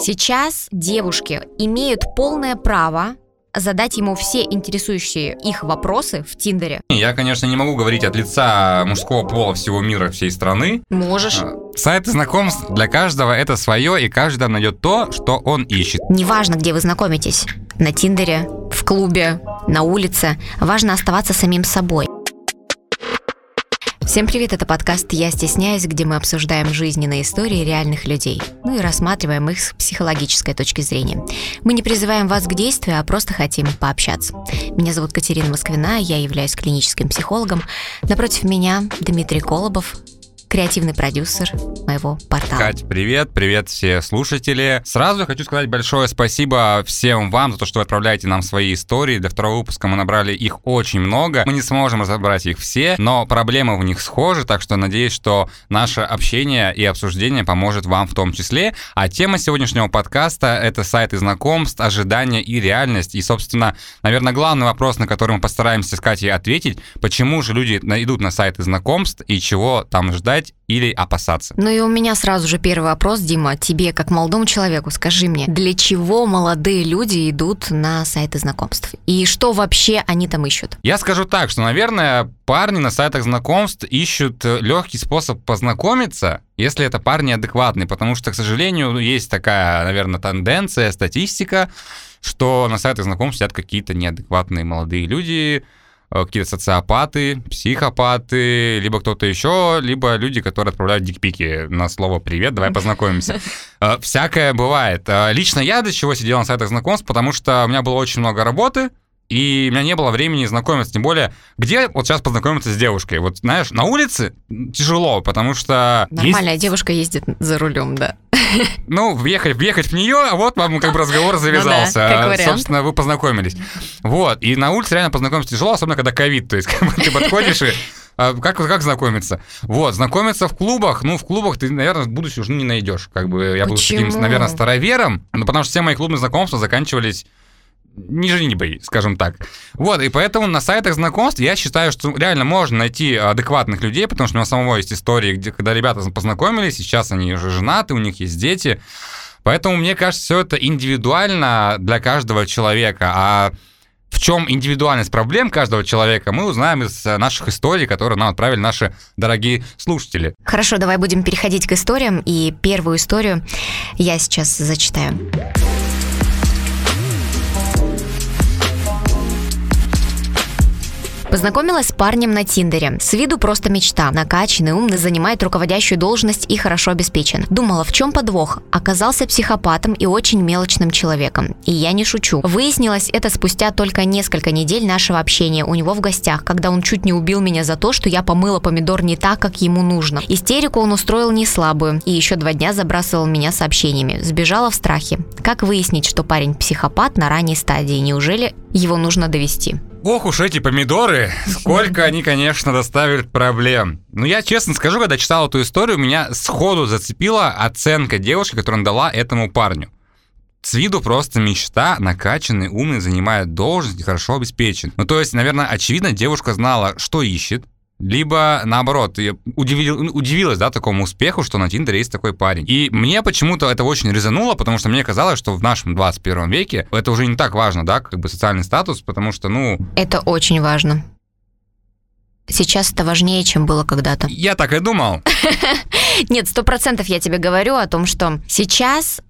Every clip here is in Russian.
Сейчас девушки имеют полное право задать ему все интересующие их вопросы в Тиндере. Я, конечно, не могу говорить от лица мужского пола всего мира, всей страны. Можешь. А, Сайты знакомств для каждого это свое, и каждый найдет то, что он ищет. Неважно, где вы знакомитесь. На Тиндере, в клубе, на улице. Важно оставаться самим собой. Всем привет, это подкаст «Я стесняюсь», где мы обсуждаем жизненные истории реальных людей, ну и рассматриваем их с психологической точки зрения. Мы не призываем вас к действию, а просто хотим пообщаться. Меня зовут Катерина Москвина, я являюсь клиническим психологом. Напротив меня Дмитрий Колобов, креативный продюсер моего портала. Кать, привет, привет все слушатели. Сразу хочу сказать большое спасибо всем вам за то, что вы отправляете нам свои истории. Для второго выпуска мы набрали их очень много. Мы не сможем разобрать их все, но проблемы в них схожи, так что надеюсь, что наше общение и обсуждение поможет вам в том числе. А тема сегодняшнего подкаста — это сайты знакомств, ожидания и реальность. И, собственно, наверное, главный вопрос, на который мы постараемся с Катей ответить, почему же люди идут на сайты знакомств и чего там ждать ожидать или опасаться. Ну и у меня сразу же первый вопрос, Дима, тебе как молодому человеку, скажи мне, для чего молодые люди идут на сайты знакомств? И что вообще они там ищут? Я скажу так, что, наверное, парни на сайтах знакомств ищут э, легкий способ познакомиться, если это парни адекватные, потому что, к сожалению, есть такая, наверное, тенденция, статистика, что на сайтах знакомств сидят какие-то неадекватные молодые люди, какие-то социопаты, психопаты, либо кто-то еще, либо люди, которые отправляют дикпики на слово «привет, давай познакомимся». Э, всякое бывает. Э, лично я до чего сидел на сайтах знакомств, потому что у меня было очень много работы, и у меня не было времени знакомиться, тем более, где вот сейчас познакомиться с девушкой. Вот, знаешь, на улице тяжело, потому что... Нормальная есть... девушка ездит за рулем, да. Ну, въехать, въехать в нее, а вот вам как бы разговор завязался. Ну да, Собственно, вы познакомились. Вот, и на улице реально познакомиться тяжело, особенно когда ковид, то есть как бы, ты подходишь и а как, как знакомиться? Вот, знакомиться в клубах, ну, в клубах ты, наверное, в будущем уже не найдешь. Как бы я Почему? был таким, наверное, старовером, ну, потому что все мои клубные знакомства заканчивались не женитьбой, скажем так. Вот, и поэтому на сайтах знакомств я считаю, что реально можно найти адекватных людей, потому что у меня самого есть истории, где, когда ребята познакомились, сейчас они уже женаты, у них есть дети. Поэтому, мне кажется, все это индивидуально для каждого человека. А в чем индивидуальность проблем каждого человека, мы узнаем из наших историй, которые нам отправили наши дорогие слушатели. Хорошо, давай будем переходить к историям. И первую историю я сейчас зачитаю. Познакомилась с парнем на Тиндере. С виду просто мечта. Накачанный, умный, занимает руководящую должность и хорошо обеспечен. Думала, в чем подвох? Оказался психопатом и очень мелочным человеком. И я не шучу. Выяснилось это спустя только несколько недель нашего общения у него в гостях, когда он чуть не убил меня за то, что я помыла помидор не так, как ему нужно. Истерику он устроил не слабую и еще два дня забрасывал меня сообщениями. Сбежала в страхе. Как выяснить, что парень психопат на ранней стадии? Неужели его нужно довести? Ох уж эти помидоры, сколько они, конечно, доставят проблем. Но я честно скажу, когда читал эту историю, меня сходу зацепила оценка девушки, которую он дала этому парню. С виду просто мечта, накачанный, умный, занимает должность и хорошо обеспечен. Ну, то есть, наверное, очевидно, девушка знала, что ищет, либо наоборот, удивил, удивилась, да, такому успеху, что на Тиндере есть такой парень. И мне почему-то это очень резануло, потому что мне казалось, что в нашем 21 веке это уже не так важно, да, как бы социальный статус, потому что, ну... Это очень важно. Сейчас это важнее, чем было когда-то. Я так и думал. Нет, сто процентов я тебе говорю о том, что сейчас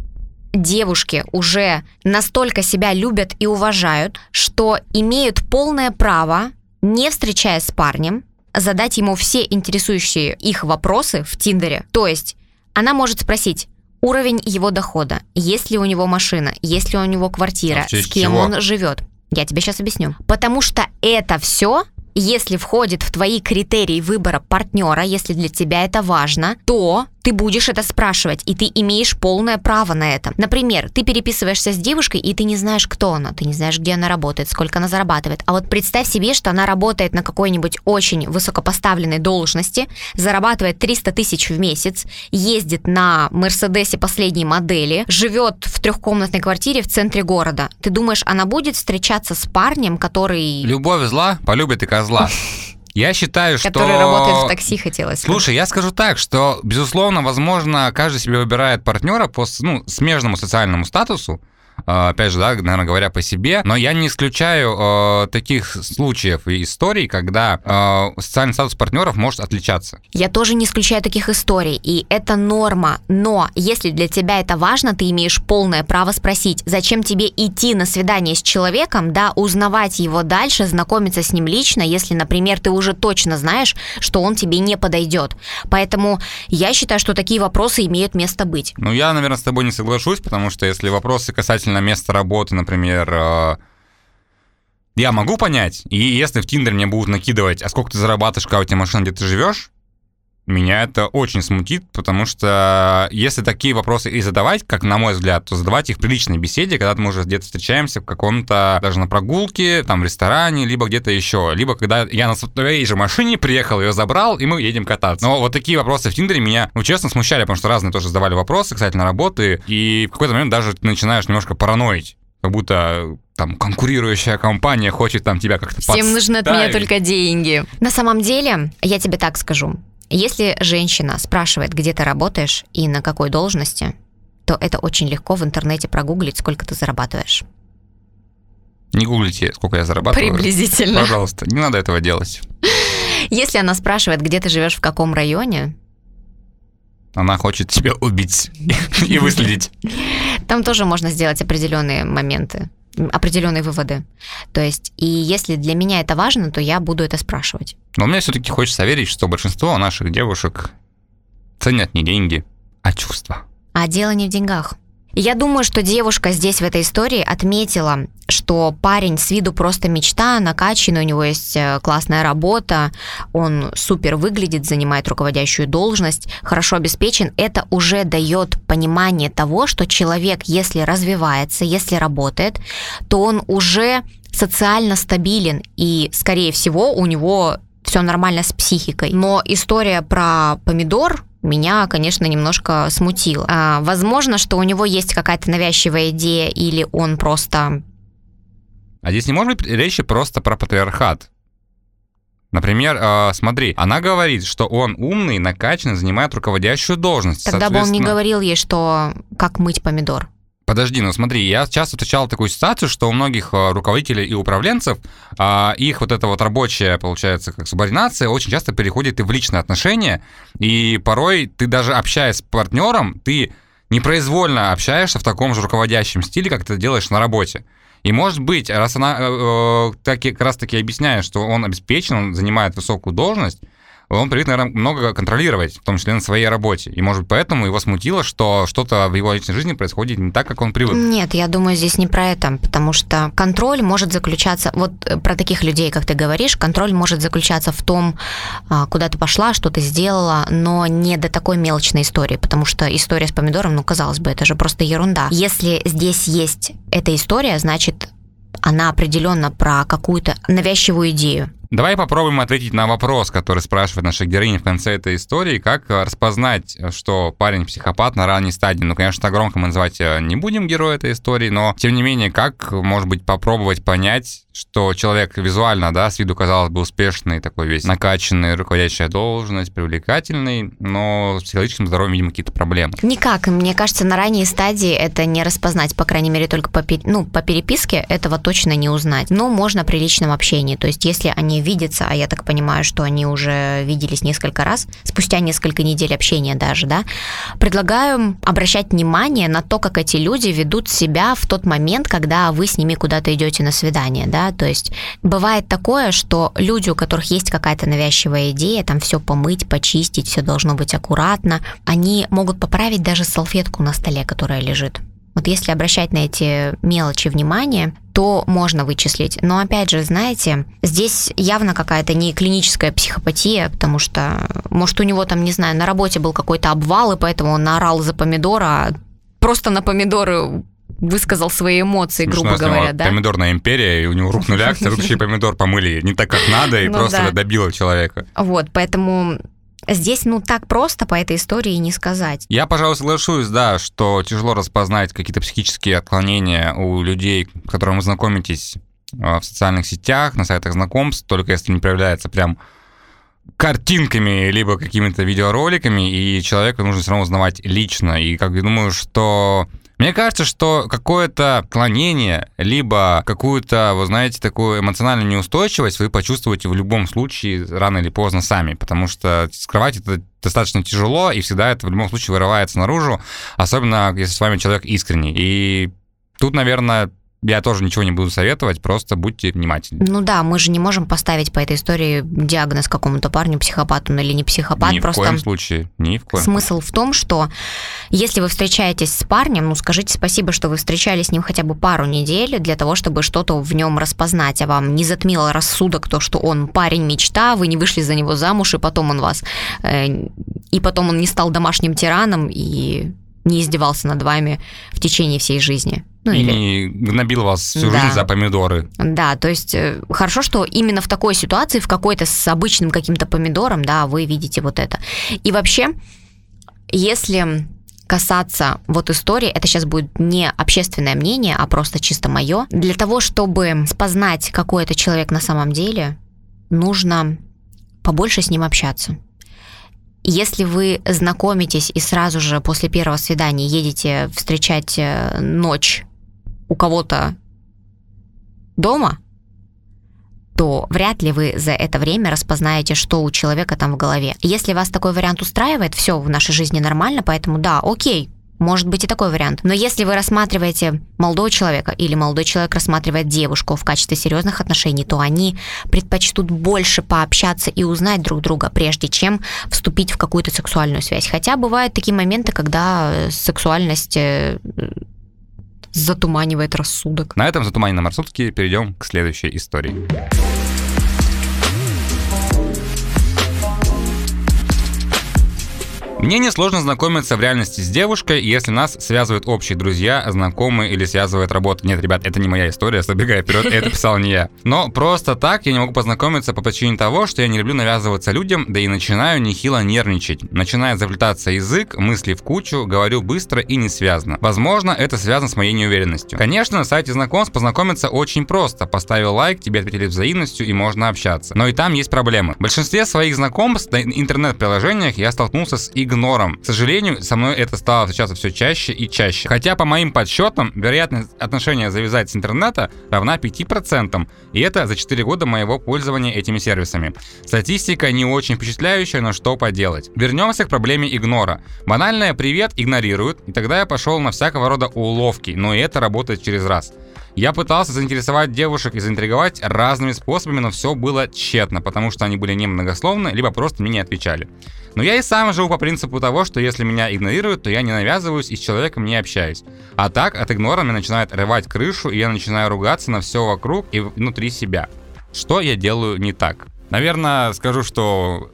девушки уже настолько себя любят и уважают, что имеют полное право, не встречаясь с парнем, задать ему все интересующие их вопросы в Тиндере. То есть она может спросить, уровень его дохода, есть ли у него машина, есть ли у него квартира, с кем чего? он живет. Я тебе сейчас объясню. Потому что это все если входит в твои критерии выбора партнера, если для тебя это важно, то ты будешь это спрашивать, и ты имеешь полное право на это. Например, ты переписываешься с девушкой, и ты не знаешь, кто она, ты не знаешь, где она работает, сколько она зарабатывает. А вот представь себе, что она работает на какой-нибудь очень высокопоставленной должности, зарабатывает 300 тысяч в месяц, ездит на Мерседесе последней модели, живет в трехкомнатной квартире в центре города. Ты думаешь, она будет встречаться с парнем, который... Любовь зла, полюбит и козла. Я считаю, что... Который работает в такси, хотелось сказать. Слушай, я скажу так, что, безусловно, возможно, каждый себе выбирает партнера по ну, смежному социальному статусу, опять же, да, наверное, говоря по себе, но я не исключаю э, таких случаев и историй, когда э, социальный статус партнеров может отличаться. Я тоже не исключаю таких историй, и это норма. Но если для тебя это важно, ты имеешь полное право спросить, зачем тебе идти на свидание с человеком, да, узнавать его дальше, знакомиться с ним лично, если, например, ты уже точно знаешь, что он тебе не подойдет. Поэтому я считаю, что такие вопросы имеют место быть. Ну, я, наверное, с тобой не соглашусь, потому что если вопросы касательно места работы, например, э, я могу понять, и если в Тиндере мне будут накидывать, а сколько ты зарабатываешь, какая у тебя машина, где ты живешь, меня это очень смутит, потому что если такие вопросы и задавать, как на мой взгляд, то задавать их в приличной беседе, когда мы уже где-то встречаемся в каком-то, даже на прогулке, там в ресторане, либо где-то еще, либо когда я на своей же машине приехал, ее забрал, и мы едем кататься. Но вот такие вопросы в Тиндере меня, ну, честно, смущали, потому что разные тоже задавали вопросы касательно работы, и в какой-то момент даже ты начинаешь немножко параноить, как будто там конкурирующая компания хочет там тебя как-то Всем нужны от меня подставить. только деньги. На самом деле, я тебе так скажу. Если женщина спрашивает, где ты работаешь и на какой должности, то это очень легко в интернете прогуглить, сколько ты зарабатываешь. Не гуглите, сколько я зарабатываю. Приблизительно. Пожалуйста, не надо этого делать. Если она спрашивает, где ты живешь, в каком районе, Она хочет тебя убить и выследить. там тоже можно сделать определенные моменты, определенные выводы. То есть, и если для меня это важно, то я буду это спрашивать. Но мне все-таки хочется верить, что большинство наших девушек ценят не деньги, а чувства. А дело не в деньгах. Я думаю, что девушка здесь в этой истории отметила, что парень с виду просто мечта, накачанный, у него есть э, классная работа, он супер выглядит, занимает руководящую должность, хорошо обеспечен. Это уже дает понимание того, что человек, если развивается, если работает, то он уже социально стабилен, и, скорее всего, у него все нормально с психикой. Но история про помидор меня, конечно, немножко смутила. А, возможно, что у него есть какая-то навязчивая идея, или он просто... А здесь не может быть речи просто про патриархат. Например, э, смотри, она говорит, что он умный, накачанный, занимает руководящую должность. Тогда бы он не говорил ей, что как мыть помидор. Подожди, ну смотри, я часто встречал такую ситуацию, что у многих э, руководителей и управленцев а, их вот эта вот рабочая, получается, как субординация очень часто переходит и в личные отношения, и порой ты даже общаясь с партнером, ты непроизвольно общаешься в таком же руководящем стиле, как ты делаешь на работе. И может быть, раз она э, э, таки, как раз таки объясняет, что он обеспечен, он занимает высокую должность, он привык, наверное, много контролировать, в том числе на своей работе. И, может быть, поэтому его смутило, что что-то в его личной жизни происходит не так, как он привык. Нет, я думаю, здесь не про это, потому что контроль может заключаться, вот э, про таких людей, как ты говоришь, контроль может заключаться в том, а, куда ты пошла, что ты сделала, но не до такой мелочной истории, потому что история с помидором, ну, казалось бы, это же просто ерунда. Если здесь есть эта история, значит, она определенно про какую-то навязчивую идею. Давай попробуем ответить на вопрос, который спрашивает наша героиня в конце этой истории. Как э, распознать, что парень психопат на ранней стадии? Ну, конечно, так громко мы называть э, не будем героя этой истории, но, тем не менее, как, может быть, попробовать понять, что человек визуально, да, с виду, казалось бы, успешный, такой весь накачанный, руководящая должность, привлекательный, но с психологическим здоровьем, видимо, какие-то проблемы. Никак, мне кажется, на ранней стадии это не распознать, по крайней мере, только по, ну, по переписке этого точно не узнать. Но можно при личном общении, то есть если они видятся, а я так понимаю, что они уже виделись несколько раз, спустя несколько недель общения даже, да, предлагаю обращать внимание на то, как эти люди ведут себя в тот момент, когда вы с ними куда-то идете на свидание, да, то есть бывает такое, что люди, у которых есть какая-то навязчивая идея, там все помыть, почистить, все должно быть аккуратно, они могут поправить даже салфетку на столе, которая лежит. Вот если обращать на эти мелочи внимание, то можно вычислить. Но опять же, знаете, здесь явно какая-то не клиническая психопатия, потому что, может, у него там, не знаю, на работе был какой-то обвал, и поэтому он наорал за помидора, просто на помидоры высказал свои эмоции, Смешно, грубо если у него говоря, да? Помидорная империя, и у него рухнули акции, вдруг еще и помидор помыли не так, как надо, и Ну просто да. добило человека. Вот, поэтому здесь, ну, так просто по этой истории не сказать. Я, пожалуй, соглашусь, да, что тяжело распознать какие-то психические отклонения у людей, с которыми вы знакомитесь э, в социальных сетях, на сайтах знакомств, только если не проявляется прям картинками, либо какими-то видеороликами, и человека нужно все равно узнавать лично. И как я думаю, что мне кажется, что какое-то клонение, либо какую-то, вы знаете, такую эмоциональную неустойчивость вы почувствуете в любом случае рано или поздно сами, потому что скрывать это достаточно тяжело, и всегда это в любом случае вырывается наружу, особенно если с вами человек искренний. И тут, наверное, я тоже ничего не буду советовать, просто будьте внимательны. Ну да, мы же не можем поставить по этой истории диагноз какому-то парню, психопату, ну или не психопат. Ни просто в коем случае, ни в коем Смысл в том, что если вы встречаетесь с парнем, ну скажите спасибо, что вы встречались с ним хотя бы пару недель для того, чтобы что-то в нем распознать, а вам не затмило рассудок то, что он парень мечта, вы не вышли за него замуж, и потом он вас... Э, и потом он не стал домашним тираном и не издевался над вами в течение всей жизни. Ну, и или... не гнобил вас всю да. жизнь за помидоры. Да, то есть э, хорошо, что именно в такой ситуации, в какой-то с обычным каким-то помидором, да, вы видите вот это. И вообще, если касаться вот истории, это сейчас будет не общественное мнение, а просто чисто мое. Для того, чтобы спознать, какой это человек на самом деле, нужно побольше с ним общаться. Если вы знакомитесь и сразу же после первого свидания едете встречать э, ночь у кого-то дома, то вряд ли вы за это время распознаете, что у человека там в голове. Если вас такой вариант устраивает, все в нашей жизни нормально, поэтому да, окей, может быть и такой вариант. Но если вы рассматриваете молодого человека или молодой человек рассматривает девушку в качестве серьезных отношений, то они предпочтут больше пообщаться и узнать друг друга, прежде чем вступить в какую-то сексуальную связь. Хотя бывают такие моменты, когда сексуальность э, затуманивает рассудок. На этом затуманенном рассудке перейдем к следующей истории. Мне несложно знакомиться в реальности с девушкой, если нас связывают общие друзья, знакомые или связывает работа. Нет, ребят, это не моя история, забегая вперед, это писал не я. Но просто так я не могу познакомиться по причине того, что я не люблю навязываться людям, да и начинаю нехило нервничать. Начинает заплетаться язык, мысли в кучу, говорю быстро и не связано. Возможно, это связано с моей неуверенностью. Конечно, на сайте знакомств познакомиться очень просто. Поставил лайк, тебе ответили взаимностью и можно общаться. Но и там есть проблемы. В большинстве своих знакомств на интернет-приложениях я столкнулся с игрой игнором. К сожалению, со мной это стало встречаться все чаще и чаще. Хотя, по моим подсчетам, вероятность отношения завязать с интернета равна 5%. И это за 4 года моего пользования этими сервисами. Статистика не очень впечатляющая, но что поделать. Вернемся к проблеме игнора. Банальное «привет» игнорируют, и тогда я пошел на всякого рода уловки, но и это работает через раз. Я пытался заинтересовать девушек и заинтриговать разными способами, но все было тщетно, потому что они были немногословны, либо просто мне не отвечали. Но я и сам живу по принципу того, что если меня игнорируют, то я не навязываюсь и с человеком не общаюсь. А так от игнора мне начинает рвать крышу, и я начинаю ругаться на все вокруг и внутри себя. Что я делаю не так? Наверное, скажу, что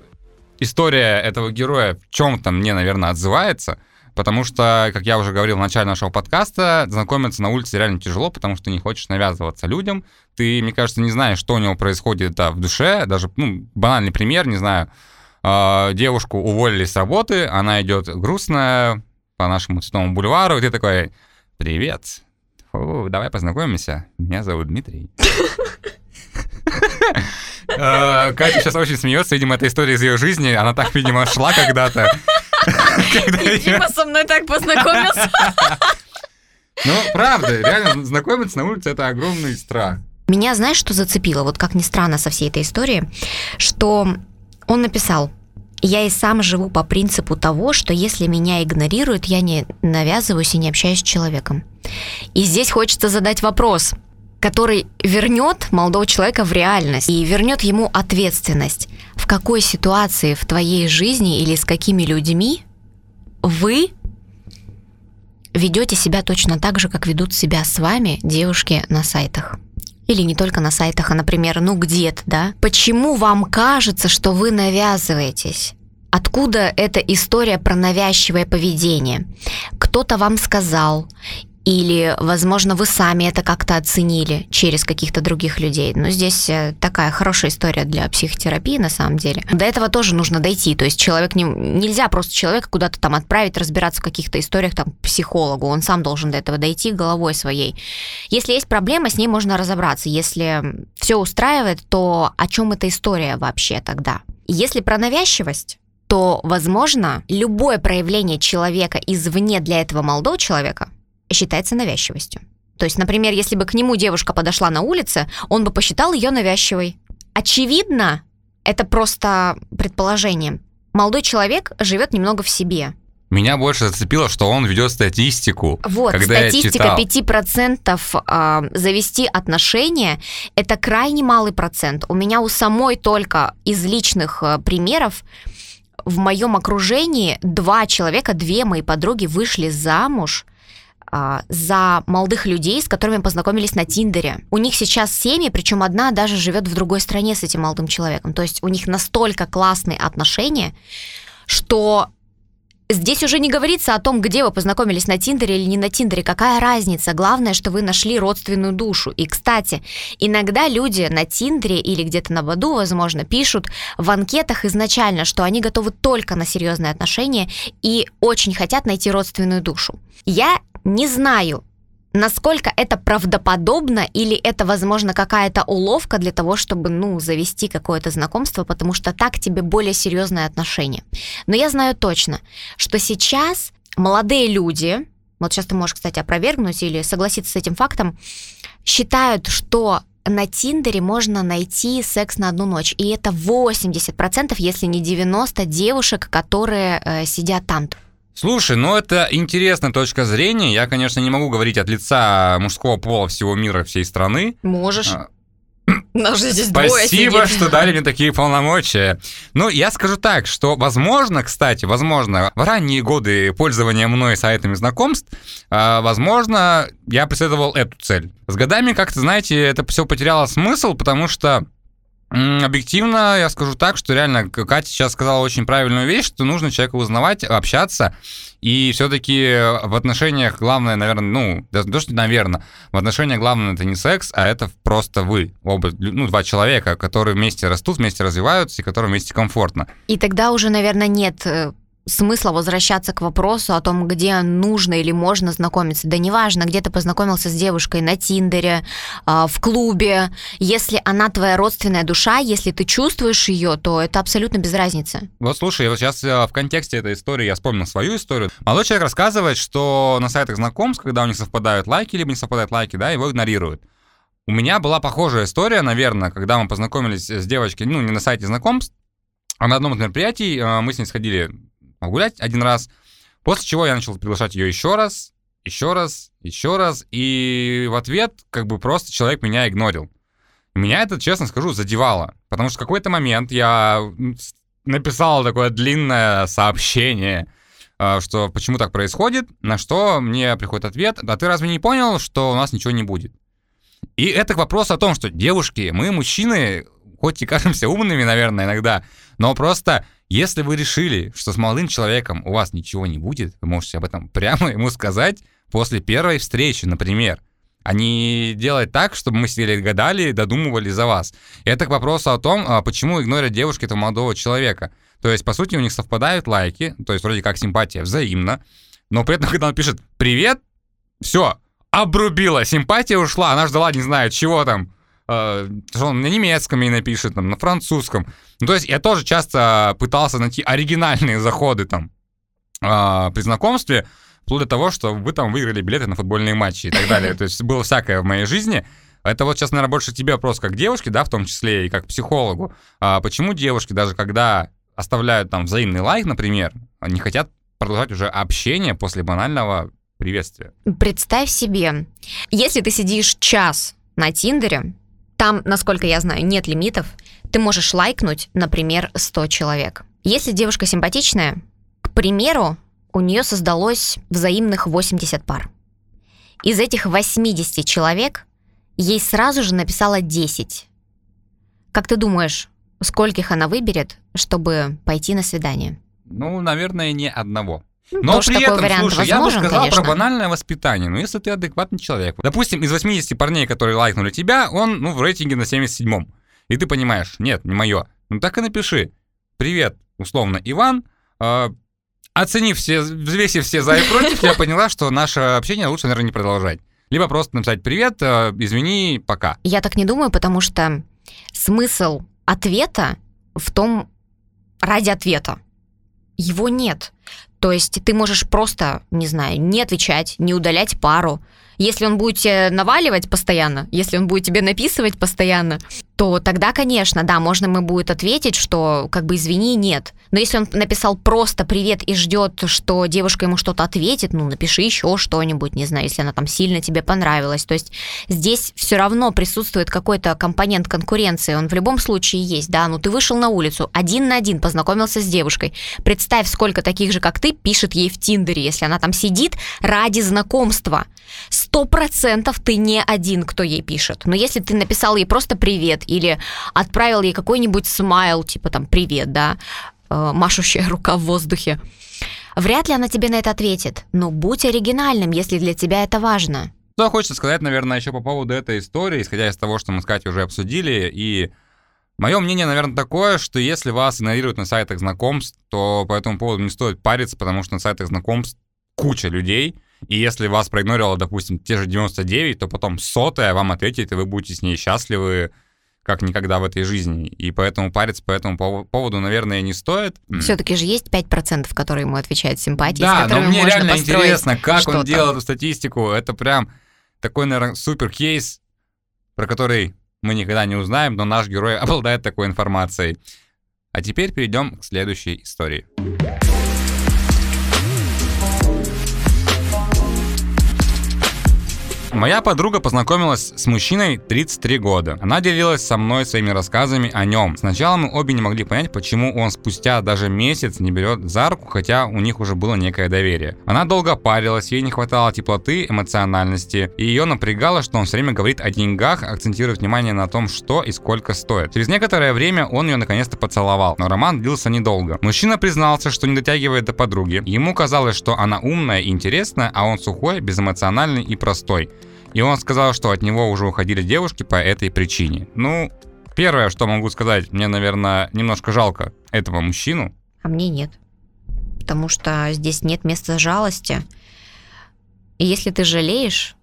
история этого героя в чем-то мне, наверное, отзывается – Потому что, как я уже говорил в начале нашего подкаста, знакомиться на улице реально тяжело, потому что не хочешь навязываться людям. Ты, мне кажется, не знаешь, что у него происходит да, в душе. Даже, ну, банальный пример, не знаю, э, девушку уволили с работы, она идет грустная по нашему цветному бульвару, и ты такой, привет, Фу, давай познакомимся, меня зовут Дмитрий. Э, Катя сейчас очень смеется, видимо, это история из ее жизни. Она так, видимо, шла когда-то. Дима со мной так познакомился. Ну, правда, реально знакомиться на улице это огромный страх. Меня, знаешь, что зацепило, вот как ни странно со всей этой истории, что он написал, я и сам живу по принципу того, что если меня игнорируют, я не навязываюсь и не общаюсь с человеком. И здесь хочется задать вопрос, который вернет молодого человека в реальность и вернет ему ответственность. В какой ситуации в твоей жизни или с какими людьми вы ведете себя точно так же, как ведут себя с вами девушки на сайтах? Или не только на сайтах, а, например, ну где-то, да? Почему вам кажется, что вы навязываетесь? Откуда эта история про навязчивое поведение? Кто-то вам сказал, или, возможно, вы сами это как-то оценили через каких-то других людей. Но здесь э, такая хорошая история для психотерапии на самом деле. До этого тоже нужно дойти. То есть человек не, нельзя просто человека куда-то там отправить разбираться в каких-то историях там психологу. Он сам должен до этого дойти головой своей. Если есть проблема, с ней можно разобраться. Если все устраивает, то о чем эта история вообще тогда? Если про навязчивость, то, возможно, любое проявление человека извне для этого молодого человека считается навязчивостью. То есть, например, если бы к нему девушка подошла на улице, он бы посчитал ее навязчивой. Очевидно, это просто предположение. Молодой человек живет немного в себе. Меня больше зацепило, что он ведет статистику. Вот, когда я статистика читал. 5% а, завести отношения – это крайне малый процент. У меня у самой только из личных а, примеров в моем окружении два человека, две мои подруги вышли замуж за молодых людей, с которыми познакомились на Тиндере. У них сейчас семьи, причем одна даже живет в другой стране с этим молодым человеком. То есть у них настолько классные отношения, что Здесь уже не говорится о том, где вы познакомились на Тиндере или не на Тиндере. Какая разница? Главное, что вы нашли родственную душу. И, кстати, иногда люди на Тиндере или где-то на Баду, возможно, пишут в анкетах изначально, что они готовы только на серьезные отношения и очень хотят найти родственную душу. Я не знаю, насколько это правдоподобно или это, возможно, какая-то уловка для того, чтобы, ну, завести какое-то знакомство, потому что так тебе более серьезное отношение. Но я знаю точно, что сейчас молодые люди, вот сейчас ты можешь, кстати, опровергнуть или согласиться с этим фактом, считают, что на Тиндере можно найти секс на одну ночь. И это 80%, если не 90% девушек, которые э, сидят там. Слушай, ну это интересная точка зрения. Я, конечно, не могу говорить от лица мужского пола всего мира, всей страны. Можешь. А, Нас же здесь двое Спасибо, что дали мне такие полномочия. Ну, я скажу так, что, возможно, кстати, возможно, в ранние годы пользования мной сайтами знакомств, а, возможно, я преследовал эту цель. С годами, как-то, знаете, это все потеряло смысл, потому что Объективно, я скажу так, что реально Катя сейчас сказала очень правильную вещь, что нужно человека узнавать, общаться, и все-таки в отношениях главное, наверное, ну, даже то, что, наверное, в отношениях главное это не секс, а это просто вы, оба, ну, два человека, которые вместе растут, вместе развиваются и которым вместе комфортно. И тогда уже, наверное, нет э, смысла возвращаться к вопросу о том, где нужно или можно знакомиться. Да неважно, где ты познакомился с девушкой на Тиндере, а, в клубе. Если она твоя родственная душа, если ты чувствуешь ее, то это абсолютно без разницы. Вот слушай, вот сейчас в контексте этой истории я вспомнил свою историю. Молодой человек рассказывает, что на сайтах знакомств, когда у них совпадают лайки, либо не совпадают лайки, да, его игнорируют. У меня была похожая история, наверное, когда мы познакомились с девочкой, ну, не на сайте знакомств, а на одном из мероприятий э, мы с ней сходили погулять один раз, после чего я начал приглашать ее еще раз, еще раз, еще раз, и в ответ как бы просто человек меня игнорил. Меня это, честно скажу, задевало, потому что в какой-то момент я написал такое длинное сообщение, э, что почему так происходит, на что мне приходит ответ, а ты разве не понял, что у нас ничего не будет? И это к вопросу о том, что девушки, мы мужчины, хоть и кажемся умными, наверное, иногда, но просто если вы решили, что с молодым человеком у вас ничего не будет, вы можете об этом прямо ему сказать после первой встречи, например. А не делать так, чтобы мы сидели гадали, додумывали за вас. Это к вопросу о том, а, почему игнорят девушки этого молодого человека. То есть, по сути, у них совпадают лайки, то есть вроде как симпатия взаимна, но при этом, когда он пишет «Привет», все, обрубила, симпатия ушла, она ждала, не знаю, чего там, э, что он на немецком ей напишет, там, на французском. Ну, то есть я тоже часто пытался найти оригинальные заходы там э, при знакомстве, вплоть до того, что вы там выиграли билеты на футбольные матчи и так далее. То есть было всякое в моей жизни. Это вот сейчас, наверное, больше тебе вопрос как девушке, да, в том числе и как психологу. А почему девушки, даже когда оставляют там взаимный лайк, например, не хотят продолжать уже общение после банального приветствия? Представь себе, если ты сидишь час на Тиндере, там, насколько я знаю, нет лимитов, ты можешь лайкнуть, например, 100 человек. Если девушка симпатичная, к примеру, у нее создалось взаимных 80 пар. Из этих 80 человек ей сразу же написала 10. Как ты думаешь, скольких она выберет, чтобы пойти на свидание? Ну, наверное, не одного. Ну, Но тоже при этом, слушай, я бы возможен, сказал конечно. про банальное воспитание. Ну, если ты адекватный человек. Допустим, из 80 парней, которые лайкнули тебя, он, ну, в рейтинге на 77-м. И ты понимаешь, нет, не мое. Ну, так и напиши. Привет, условно, Иван. Э, оценив все, взвесив все за и против, я поняла, что наше общение лучше, наверное, не продолжать. Либо просто написать «Привет, э, извини, пока». Я так не думаю, потому что смысл ответа в том, ради ответа. Его нет. То есть ты можешь просто, не знаю, не отвечать, не удалять пару. Если он будет тебе наваливать постоянно, если он будет тебе написывать постоянно, то тогда, конечно, да, можно ему будет ответить, что как бы извини, нет. Но если он написал просто привет и ждет, что девушка ему что-то ответит, ну напиши еще что-нибудь, не знаю, если она там сильно тебе понравилась. То есть здесь все равно присутствует какой-то компонент конкуренции, он в любом случае есть, да, ну ты вышел на улицу, один на один познакомился с девушкой. Представь, сколько таких же, как ты, пишет ей в Тиндере, если она там сидит ради знакомства. Сто процентов ты не один, кто ей пишет. Но если ты написал ей просто привет или отправил ей какой-нибудь смайл, типа там привет, да, э, машущая рука в воздухе, вряд ли она тебе на это ответит. Но будь оригинальным, если для тебя это важно. Что хочется сказать, наверное, еще по поводу этой истории, исходя из того, что мы с Катей уже обсудили, и Мое мнение, наверное, такое, что если вас игнорируют на сайтах знакомств, то по этому поводу не стоит париться, потому что на сайтах знакомств куча людей, и если вас проигнорило, допустим, те же 99, то потом сотая вам ответит, и вы будете с ней счастливы как никогда в этой жизни. И поэтому париться по этому поводу, наверное, не стоит. Все-таки же есть 5%, которые ему отвечают симпатии, Да, но мне реально интересно, как он делал эту статистику. Это прям такой, наверное, супер кейс, про который мы никогда не узнаем, но наш герой обладает такой информацией. А теперь перейдем к следующей истории. Моя подруга познакомилась с мужчиной 33 года. Она делилась со мной своими рассказами о нем. Сначала мы обе не могли понять, почему он спустя даже месяц не берет за руку, хотя у них уже было некое доверие. Она долго парилась, ей не хватало теплоты, эмоциональности, и ее напрягало, что он все время говорит о деньгах, акцентирует внимание на том, что и сколько стоит. Через некоторое время он ее наконец-то поцеловал, но роман длился недолго. Мужчина признался, что не дотягивает до подруги. Ему казалось, что она умная и интересная, а он сухой, безэмоциональный и простой. И он сказал, что от него уже уходили девушки по этой причине. Ну, первое, что могу сказать, мне, наверное, немножко жалко этого мужчину. А мне нет. Потому что здесь нет места жалости. И если ты жалеешь,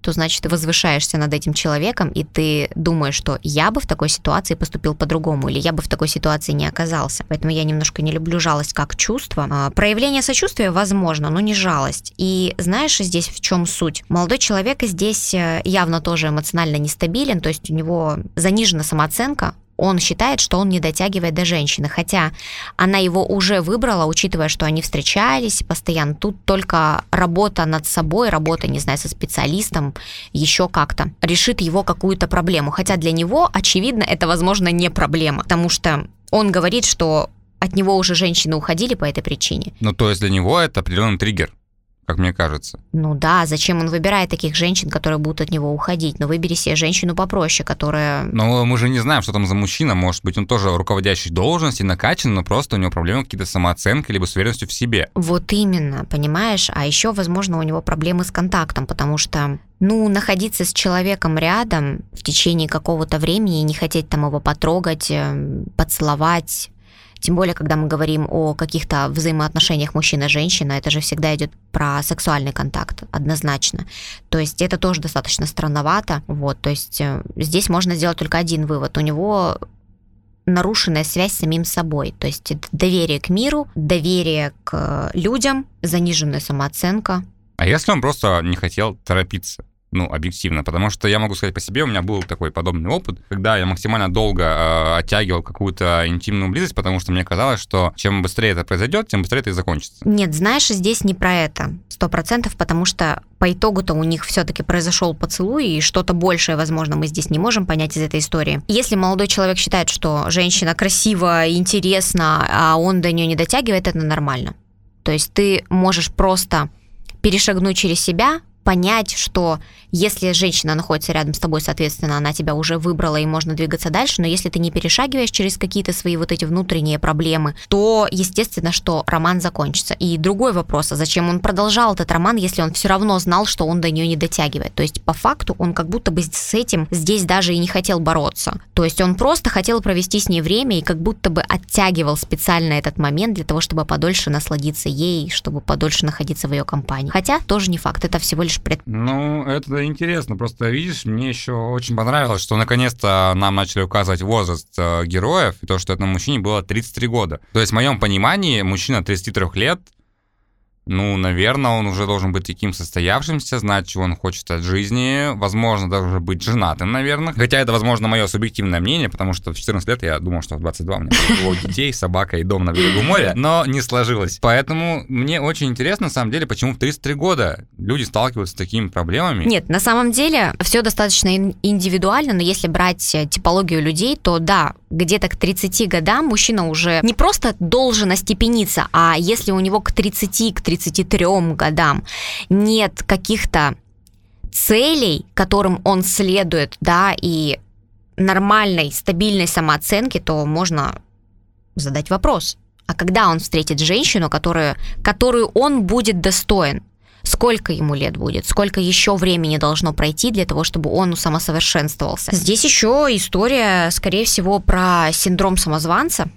то значит ты возвышаешься над этим человеком, и ты думаешь, что я бы в такой ситуации поступил по-другому, или я бы в такой ситуации не оказался. Поэтому я немножко не люблю жалость как чувство. А, проявление сочувствия возможно, но не жалость. И знаешь, здесь в чем суть? Молодой человек здесь э, явно тоже эмоционально нестабилен, то есть у него занижена самооценка, он считает, что он не дотягивает до женщины, хотя она его уже выбрала, учитывая, что они встречались постоянно. Тут только работа над собой, работа, не знаю, со специалистом, еще как-то решит его какую-то проблему. Хотя для него, очевидно, это, возможно, не проблема, потому что он говорит, что от него уже женщины уходили по этой причине. Ну, то есть для него это определенный триггер как мне кажется. Ну да, зачем он выбирает таких женщин, которые будут от него уходить? Но ну, выбери себе женщину попроще, которая... Но мы же не знаем, что там за мужчина. Может быть, он тоже руководящий должности, накачан, но просто у него проблемы какие-то самооценкой, либо с уверенностью в себе. Вот именно, понимаешь? А еще, возможно, у него проблемы с контактом, потому что ну, находиться с человеком рядом в течение какого-то времени и не хотеть там его потрогать, э, поцеловать, тем более, когда мы говорим о каких-то взаимоотношениях мужчина-женщина, это же всегда идет про сексуальный контакт, однозначно. То есть это тоже достаточно странновато. Вот, то есть э, здесь можно сделать только один вывод. У него нарушенная связь с самим собой. То есть доверие к миру, доверие к людям, заниженная самооценка. А если он просто не хотел торопиться? Ну, объективно, потому что я могу сказать по себе, у меня был такой подобный опыт, когда я максимально долго э, оттягивал какую-то интимную близость, потому что мне казалось, что чем быстрее это произойдет, тем быстрее это и закончится. Нет, знаешь, здесь не про это, сто процентов, потому что по итогу-то у них все-таки произошел поцелуй, и что-то большее, возможно, мы здесь не можем понять из этой истории. Если молодой человек считает, что женщина красива, интересна, а он до нее не дотягивает, это нормально. То есть ты можешь просто перешагнуть через себя, понять, что если женщина находится рядом с тобой, соответственно, она тебя уже выбрала и можно двигаться дальше, но если ты не перешагиваешь через какие-то свои вот эти внутренние проблемы, то, естественно, что роман закончится. И другой вопрос, а зачем он продолжал этот роман, если он все равно знал, что он до нее не дотягивает? То есть, по факту, он как будто бы с этим здесь даже и не хотел бороться. То есть, он просто хотел провести с ней время и как будто бы оттягивал специально этот момент для того, чтобы подольше насладиться ей, чтобы подольше находиться в ее компании. Хотя, тоже не факт, это всего лишь можешь пред... Ну, это интересно. Просто, видишь, мне еще очень понравилось, что наконец-то нам начали указывать возраст э, героев, и то, что этому мужчине было 33 года. То есть, в моем понимании, мужчина 33 лет ну, наверное, он уже должен быть таким состоявшимся, знать, чего он хочет от жизни, возможно, даже быть женатым, наверное. Хотя это, возможно, мое субъективное мнение, потому что в 14 лет я думал, что в 22 у меня было детей, собака и дом на берегу моря, но не сложилось. Поэтому мне очень интересно, на самом деле, почему в 33 года люди сталкиваются с такими проблемами. Нет, на самом деле все достаточно индивидуально, но если брать э, типологию людей, то да, где-то к 30 годам мужчина уже не просто должен остепениться, а если у него к 30, к 33 годам нет каких-то целей, которым он следует, да, и нормальной, стабильной самооценки, то можно задать вопрос. А когда он встретит женщину, которую, которую он будет достоин? Сколько ему лет будет, сколько еще времени должно пройти для того, чтобы он самосовершенствовался. Здесь еще история, скорее всего, про синдром самозванца,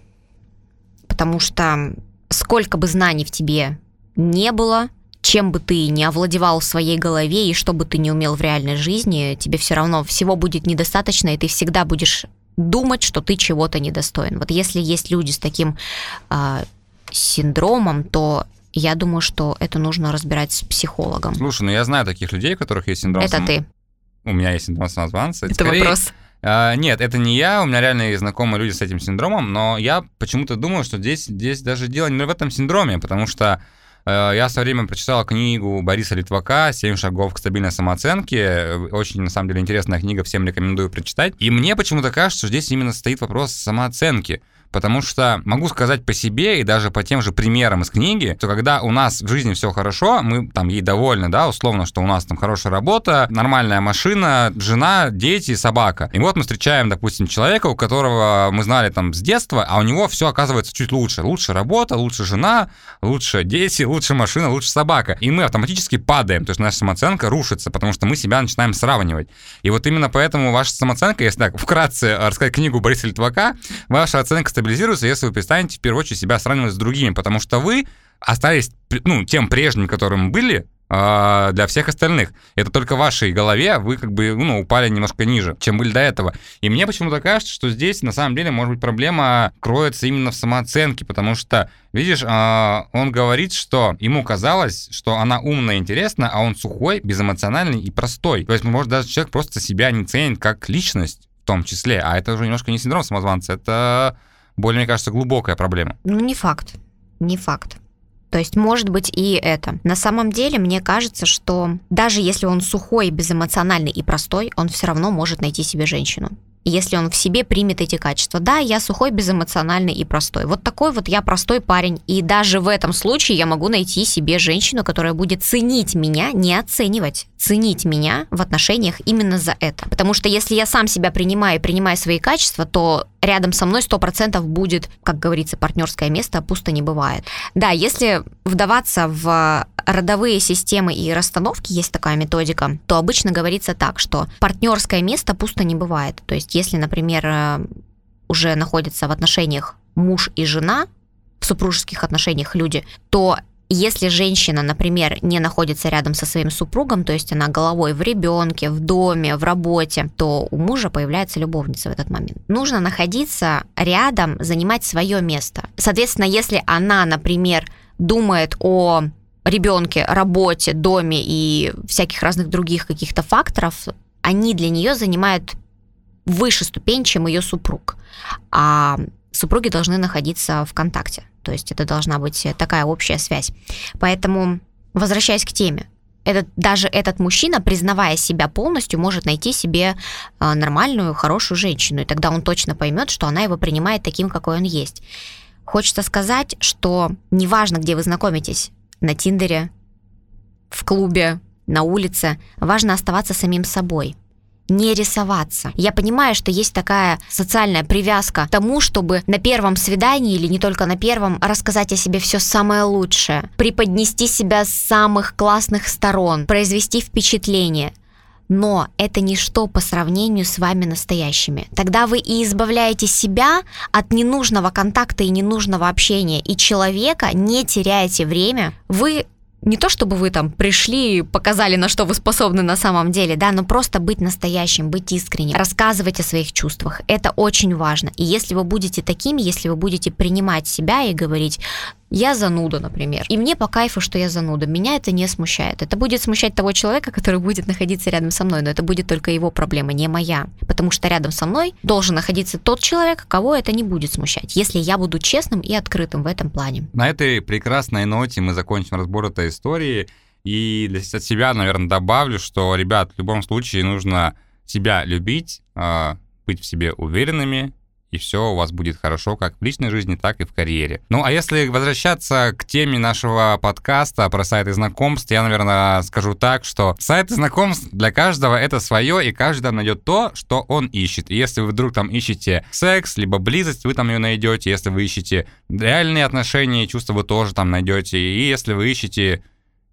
потому что сколько бы знаний в тебе не было, чем бы ты не овладевал в своей голове и что бы ты не умел в реальной жизни, тебе все равно всего будет недостаточно, и ты всегда будешь думать, что ты чего-то недостоин. Вот если есть люди с таким э, синдромом, то я думаю, что это нужно разбирать с психологом. Слушай, ну я знаю таких людей, у которых есть синдром... Это сам... ты. У меня есть синдром самозванца. Это Скорее... вопрос. Uh, нет, это не я, у меня реально знакомые люди с этим синдромом, но я почему-то думаю, что здесь, здесь даже дело не в этом синдроме, потому что uh, я со временем прочитал книгу Бориса Литвака «Семь шагов к стабильной самооценке». Очень, на самом деле, интересная книга, всем рекомендую прочитать. И мне почему-то кажется, что здесь именно стоит вопрос самооценки потому что могу сказать по себе и даже по тем же примерам из книги, что когда у нас в жизни все хорошо, мы там ей довольны, да, условно, что у нас там хорошая работа, нормальная машина, жена, дети, собака. И вот мы встречаем, допустим, человека, у которого мы знали там с детства, а у него все оказывается чуть лучше. Лучше работа, лучше жена, лучше дети, лучше машина, лучше собака. И мы автоматически падаем, то есть наша самооценка рушится, потому что мы себя начинаем сравнивать. И вот именно поэтому ваша самооценка, если так вкратце рассказать книгу Бориса Литвака, ваша оценка стабилизируется, если вы перестанете в первую очередь себя сравнивать с другими, потому что вы остались ну, тем прежним, которым были, а, для всех остальных. Это только в вашей голове вы как бы ну, упали немножко ниже, чем были до этого. И мне почему-то кажется, что здесь на самом деле, может быть, проблема кроется именно в самооценке, потому что, видишь, а, он говорит, что ему казалось, что она умная и интересная, а он сухой, безэмоциональный и простой. То есть, может, даже человек просто себя не ценит как личность в том числе, а это уже немножко не синдром самозванца, это более, мне кажется, глубокая проблема. Ну, не факт. Не факт. То есть, может быть, и это. На самом деле, мне кажется, что даже если он сухой, безэмоциональный и простой, он все равно может найти себе женщину если он в себе примет эти качества. Да, я сухой, безэмоциональный и простой. Вот такой вот я простой парень. И даже в этом случае я могу найти себе женщину, которая будет ценить меня, не оценивать, ценить меня в отношениях именно за это. Потому что если я сам себя принимаю и принимаю свои качества, то рядом со мной 100% будет, как говорится, партнерское место, а пусто не бывает. Да, если вдаваться в родовые системы и расстановки, есть такая методика, то обычно говорится так, что партнерское место пусто не бывает. То есть если, например, э, уже находятся в отношениях муж и жена, в супружеских отношениях люди, то если женщина, например, не находится рядом со своим супругом, то есть она головой в ребенке, в доме, в работе, то у мужа появляется любовница в этот момент. Нужно находиться рядом, занимать свое место. Соответственно, если она, например, думает о ребенке, работе, доме и всяких разных других каких-то факторов, они для нее занимают выше ступень, чем ее супруг. А супруги должны находиться в контакте. То есть это должна быть такая общая связь. Поэтому, возвращаясь к теме, этот, даже этот мужчина, признавая себя полностью, может найти себе а, нормальную, хорошую женщину. И тогда он точно поймет, что она его принимает таким, какой он есть. Хочется сказать, что неважно, где вы знакомитесь, на Тиндере, в клубе, на улице, важно оставаться самим собой не рисоваться. Я понимаю, что есть такая социальная привязка к тому, чтобы на первом свидании или не только на первом рассказать о себе все самое лучшее, преподнести себя с самых классных сторон, произвести впечатление но это ничто по сравнению с вами настоящими. Тогда вы и избавляете себя от ненужного контакта и ненужного общения, и человека не теряете время. Вы не то чтобы вы там пришли, показали, на что вы способны на самом деле, да, но просто быть настоящим, быть искренним, рассказывать о своих чувствах. Это очень важно. И если вы будете такими, если вы будете принимать себя и говорить, я зануда, например, и мне по кайфу, что я зануда, меня это не смущает. Это будет смущать того человека, который будет находиться рядом со мной, но это будет только его проблема, не моя. Потому что рядом со мной должен находиться тот человек, кого это не будет смущать, если я буду честным и открытым в этом плане. На этой прекрасной ноте мы закончим разбор этой истории. И для себя, наверное, добавлю, что, ребят, в любом случае нужно себя любить, а, быть в себе уверенными, и все у вас будет хорошо как в личной жизни, так и в карьере. Ну, а если возвращаться к теме нашего подкаста про сайты знакомств, я, наверное, скажу так, что сайты знакомств для каждого это свое, и каждый найдет то, что он ищет. И если вы вдруг там ищете секс, либо близость, вы там ее найдете. Если вы ищете реальные отношения и чувства, вы тоже там найдете. И если вы ищете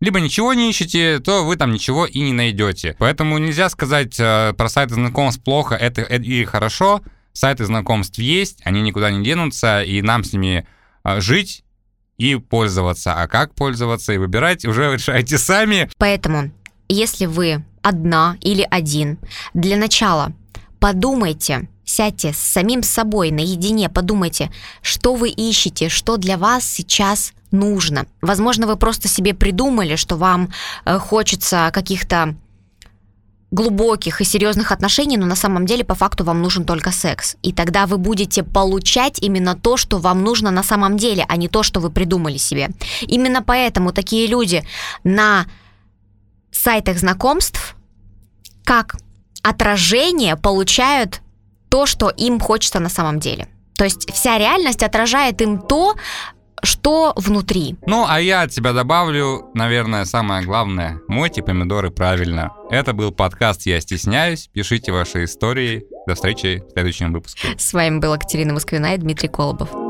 либо ничего не ищете, то вы там ничего и не найдете. Поэтому нельзя сказать э, про сайты знакомств плохо это, это и хорошо сайты знакомств есть, они никуда не денутся, и нам с ними а, жить и пользоваться. А как пользоваться и выбирать, уже решайте сами. Поэтому, если вы одна или один, для начала подумайте, сядьте с самим собой наедине, подумайте, что вы ищете, что для вас сейчас нужно. Возможно, вы просто себе придумали, что вам э, хочется каких-то глубоких и серьезных отношений, но на самом деле по факту вам нужен только секс. И тогда вы будете получать именно то, что вам нужно на самом деле, а не то, что вы придумали себе. Именно поэтому такие люди на сайтах знакомств как отражение получают то, что им хочется на самом деле. То есть вся реальность отражает им то, что внутри. Ну, а я от тебя добавлю, наверное, самое главное. Мойте помидоры правильно. Это был подкаст «Я стесняюсь». Пишите ваши истории. До встречи в следующем выпуске. С вами была Катерина Москвина и Дмитрий Колобов.